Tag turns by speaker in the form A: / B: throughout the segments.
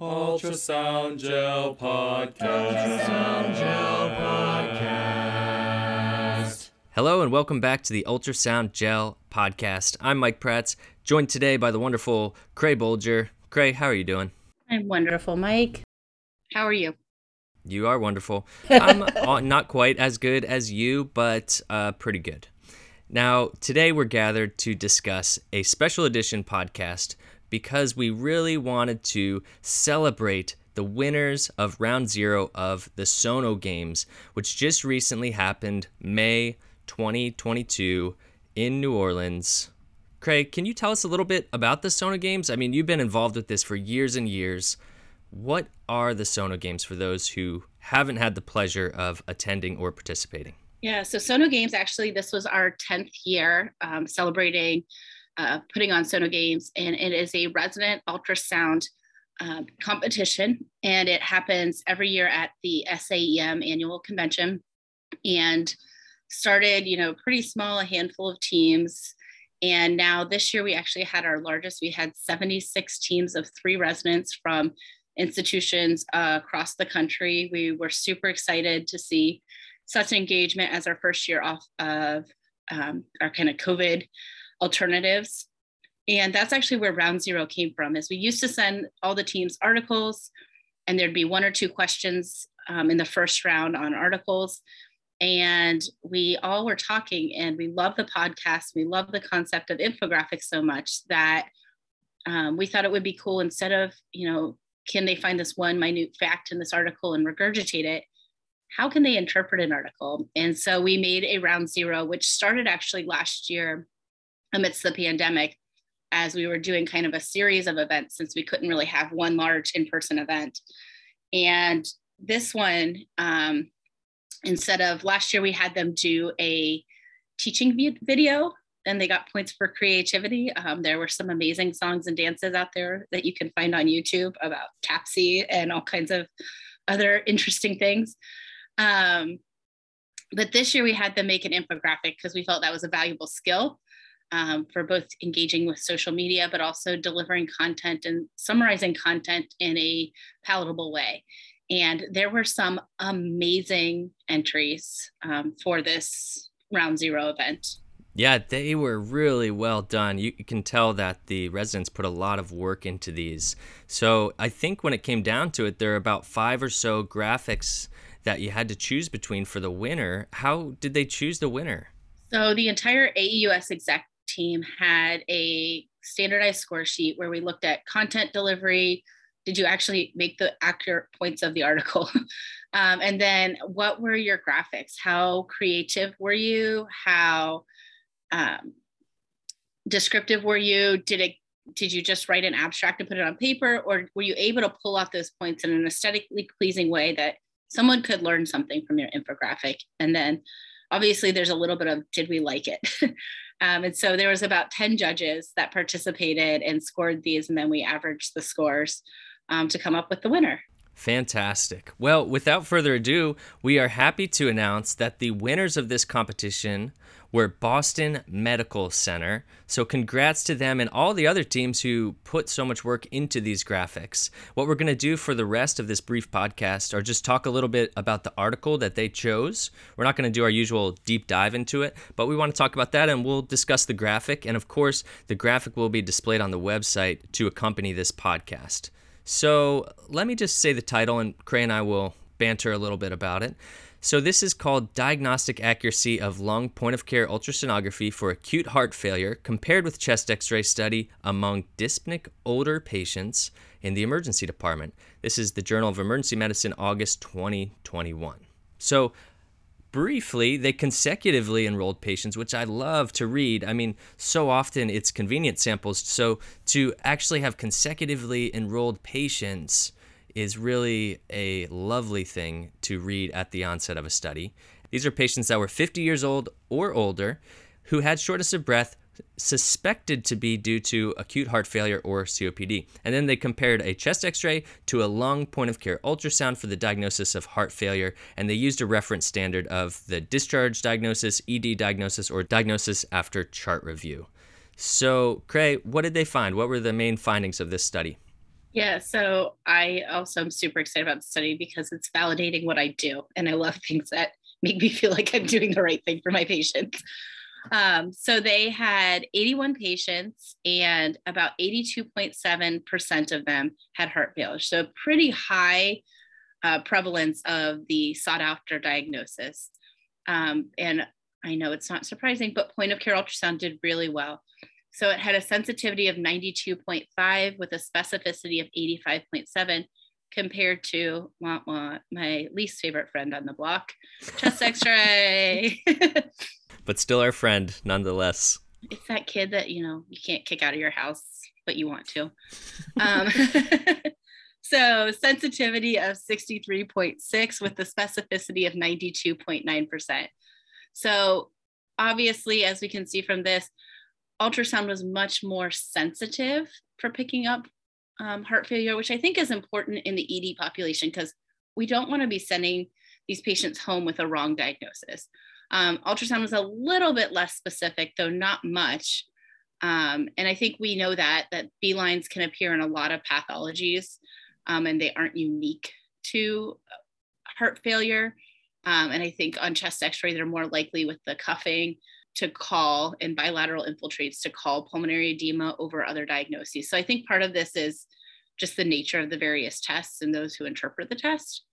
A: Ultrasound Gel Podcast. Ultrasound Gel
B: Podcast. Hello and welcome back to the Ultrasound Gel Podcast. I'm Mike Prats, joined today by the wonderful Creagh Boulger. Creagh, how are you doing?
C: I'm wonderful, Mike. How are you?
B: You are wonderful. I'm uh, not quite as good as you, but uh, pretty good. Now, today we're gathered to discuss a special edition podcast because we really wanted to celebrate the winners of round zero of the Sono Games, which just recently happened May 2022 in New Orleans. Craig, can you tell us a little bit about the Sono Games? I mean, you've been involved with this for years and years. What are the Sono Games for those who haven't had the pleasure of attending or participating?
C: Yeah, so Sono Games actually, this was our 10th year um, celebrating uh, putting on Sono Games, and it is a resident ultrasound uh, competition, and it happens every year at the SAEM annual convention. And started, you know, pretty small, a handful of teams. And now this year we actually had our largest. We had 76 teams of three residents from institutions uh, across the country. We were super excited to see such engagement as our first year off of um, our kind of COVID alternatives. And that's actually where round zero came from is we used to send all the teams articles and there'd be one or two questions um, in the first round on articles. And we all were talking and we love the podcast. We love the concept of infographics so much that um, we thought it would be cool instead of, you know, can they find this one minute fact in this article and regurgitate it? How can they interpret an article? And so we made a round zero, which started actually last year amidst the pandemic as we were doing kind of a series of events since we couldn't really have one large in-person event. And this one um, instead of last year we had them do a teaching video and they got points for creativity. Um, there were some amazing songs and dances out there that you can find on youtube about CAPC and all kinds of other interesting things. Um, but this year we had them make an infographic because we felt that was a valuable skill um, for both engaging with social media, but also delivering content and summarizing content in a palatable way. And there were some amazing entries um, for this round zero event.
B: Yeah, they were really well done. You can tell that the residents put a lot of work into these. So I think when it came down to it, there are about five or so graphics that you had to choose between for the winner. How did they choose the winner?
C: So the entire AEUS exec team had a standardized score sheet where we looked at content delivery. Did you actually make the accurate points of the article? um, and then what were your graphics? How creative were you? How um, descriptive were you? Did it did you just write an abstract and put it on paper or were you able to pull off those points in an aesthetically pleasing way that someone could learn something from your infographic and then obviously there's a little bit of did we like it um, and so there was about 10 judges that participated and scored these and then we averaged the scores um, to come up with the winner
B: Fantastic. Well, without further ado, we are happy to announce that the winners of this competition were Boston Medical Center. So, congrats to them and all the other teams who put so much work into these graphics. What we're going to do for the rest of this brief podcast are just talk a little bit about the article that they chose. We're not going to do our usual deep dive into it, but we want to talk about that and we'll discuss the graphic. And of course, the graphic will be displayed on the website to accompany this podcast. So let me just say the title, and Creagh and I will banter a little bit about it. So, this is called Diagnostic Accuracy of Lung Point of Care Ultrasonography for Acute Heart Failure compared with Chest X ray Study among Dyspneic Older Patients in the Emergency Department. This is the Journal of Emergency Medicine, August 2021. So, briefly, they consecutively enrolled patients, which I love to read. I mean, so often it's convenient samples. So to actually have consecutively enrolled patients is really a lovely thing to read at the onset of a study. These are patients that were 50 years old or older who had shortness of breath, suspected to be due to acute heart failure or COPD. And then they compared a chest x ray to a lung point of care ultrasound for the diagnosis of heart failure. And they used a reference standard of the discharge diagnosis, ED diagnosis, or diagnosis after chart review. So, Creagh, what did they find? What were the main findings of this study?
C: Yeah, so I also am super excited about the study because it's validating what I do. And I love things that make me feel like I'm doing the right thing for my patients. Um, so they had 81 patients, and about 82.7% of them had heart failure. So, pretty high uh, prevalence of the sought after diagnosis. Um, and I know it's not surprising, but point of care ultrasound did really well. So it had a sensitivity of 92.5 with a specificity of 85.7 compared to wah, wah, my least favorite friend on the block, chest x-ray.
B: but still our friend nonetheless.
C: It's that kid that, you know, you can't kick out of your house, but you want to. Um, so sensitivity of 63.6 with the specificity of 92.9%. So obviously, as we can see from this, ultrasound was much more sensitive for picking up um, heart failure, which I think is important in the ED population because we don't want to be sending these patients home with a wrong diagnosis. Um, ultrasound was a little bit less specific, though not much. Um, and I think we know that that B lines can appear in a lot of pathologies, um, and they aren't unique to heart failure. Um, and I think on chest X-ray, they're more likely with the cuffing to call and bilateral infiltrates to call pulmonary edema over other diagnoses. So I think part of this is just the nature of the various tests and those who interpret the test.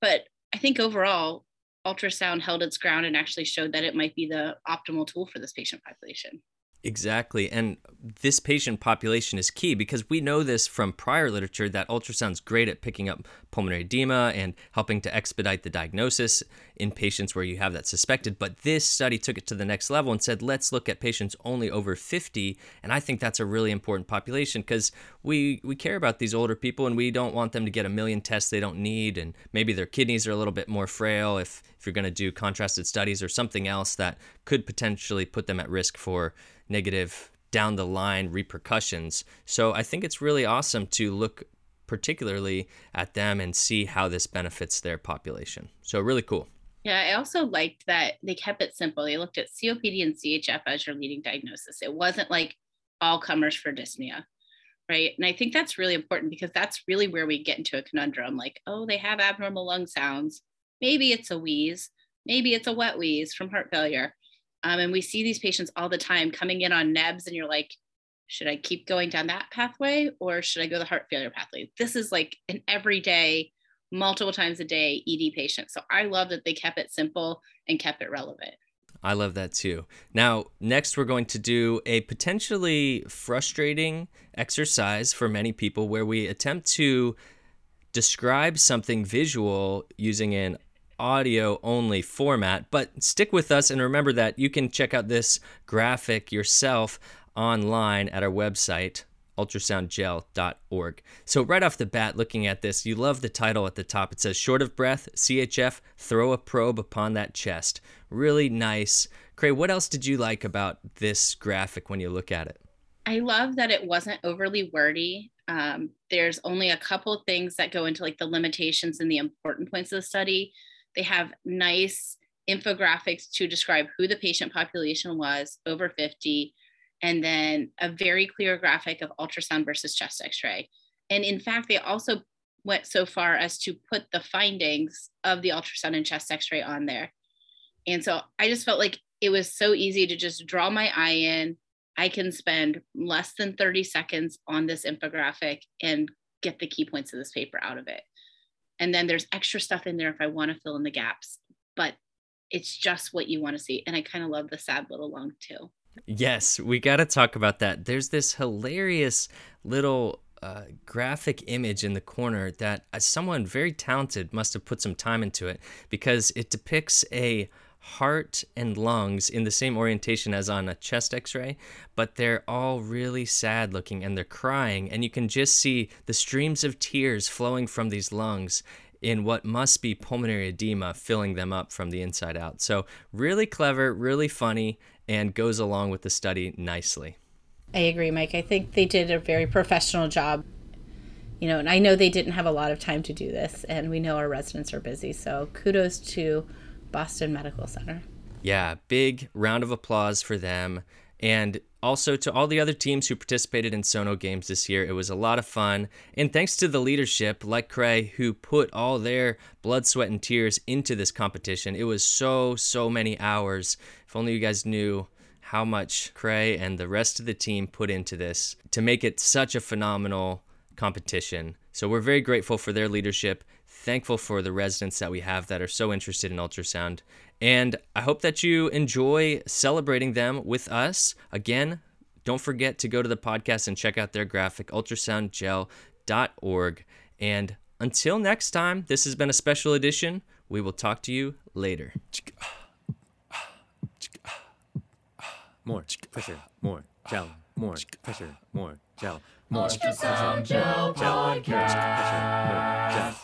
C: But I think overall, ultrasound held its ground and actually showed that it might be the optimal tool for this patient population.
B: Exactly. And this patient population is key because we know this from prior literature that ultrasound's great at picking up pulmonary edema and helping to expedite the diagnosis in patients where you have that suspected. But this study took it to the next level and said, let's look at patients only over 50. And I think that's a really important population because we, we care about these older people and we don't want them to get a million tests they don't need. And maybe their kidneys are a little bit more frail if, if you're going to do contrasted studies or something else that could potentially put them at risk for negative down the line repercussions. So I think it's really awesome to look particularly at them and see how this benefits their population. So really cool.
C: Yeah, I also liked that they kept it simple. They looked at COPD and CHF as your leading diagnosis. It wasn't like all comers for dyspnea, right? And I think that's really important because that's really where we get into a conundrum like, oh, they have abnormal lung sounds. Maybe it's a wheeze. Maybe it's a wet wheeze from heart failure. Um, and we see these patients all the time coming in on nebs, and you're like, should I keep going down that pathway or should I go the heart failure pathway? This is like an everyday, multiple times a day ED patient. So I love that they kept it simple and kept it relevant.
B: I love that too. Now, next, we're going to do a potentially frustrating exercise for many people where we attempt to describe something visual using an audio only format. But stick with us and remember that you can check out this graphic yourself online at our website, ultrasoundgel.org. So, right off the bat, looking at this, you love the title at the top. It says, Short of breath, CHF, throw a probe upon that chest. Really nice. Creagh, what else did you like about this graphic when you look at it?
C: I love that it wasn't overly wordy. Um, there's only a couple things that go into like the limitations and the important points of the study. They have nice infographics to describe who the patient population was over 50, and then a very clear graphic of ultrasound versus chest x ray. And in fact, they also went so far as to put the findings of the ultrasound and chest x ray on there. And so I just felt like it was so easy to just draw my eye in. I can spend less than 30 seconds on this infographic and get the key points of this paper out of it. And then there's extra stuff in there if I want to fill in the gaps, but it's just what you want to see. And I kind of love the sad little lung too.
B: Yes, we got to talk about that. There's this hilarious little uh, graphic image in the corner that uh, someone very talented must have put some time into it because it depicts a heart and lungs in the same orientation as on a chest x-ray but they're all really sad looking and they're crying. And you can just see the streams of tears flowing from these lungs in what must be pulmonary edema filling them up from the inside out. So really clever really funny and goes along with the study nicely.
D: I agree mike. I think they did a very professional job. You know and i know they didn't have a lot of time to do this and we know our residents are busy. So kudos to Boston Medical Center.
B: Yeah, big round of applause for them. And also to all the other teams who participated in Sono Games this year. It was a lot of fun. And thanks to the leadership, like Creagh, who put all their blood, sweat, and tears into this competition. It was so, so many hours. If only you guys knew how much Creagh and the rest of the team put into this to make it such a phenomenal competition. So we're very grateful for their leadership, thankful for the residents that we have that are so interested in ultrasound, and I hope that you enjoy celebrating them with us. Again, don't forget to go to the podcast and check out their graphic, ultrasoundgel.org. And until next time, this has been a special edition. We will talk to you later.
A: More. Pressure, more. Gel, more. Pressure, more. Gel, more.
E: Ultrasound Gel
A: pressure, more.
E: Podcast.
A: gel.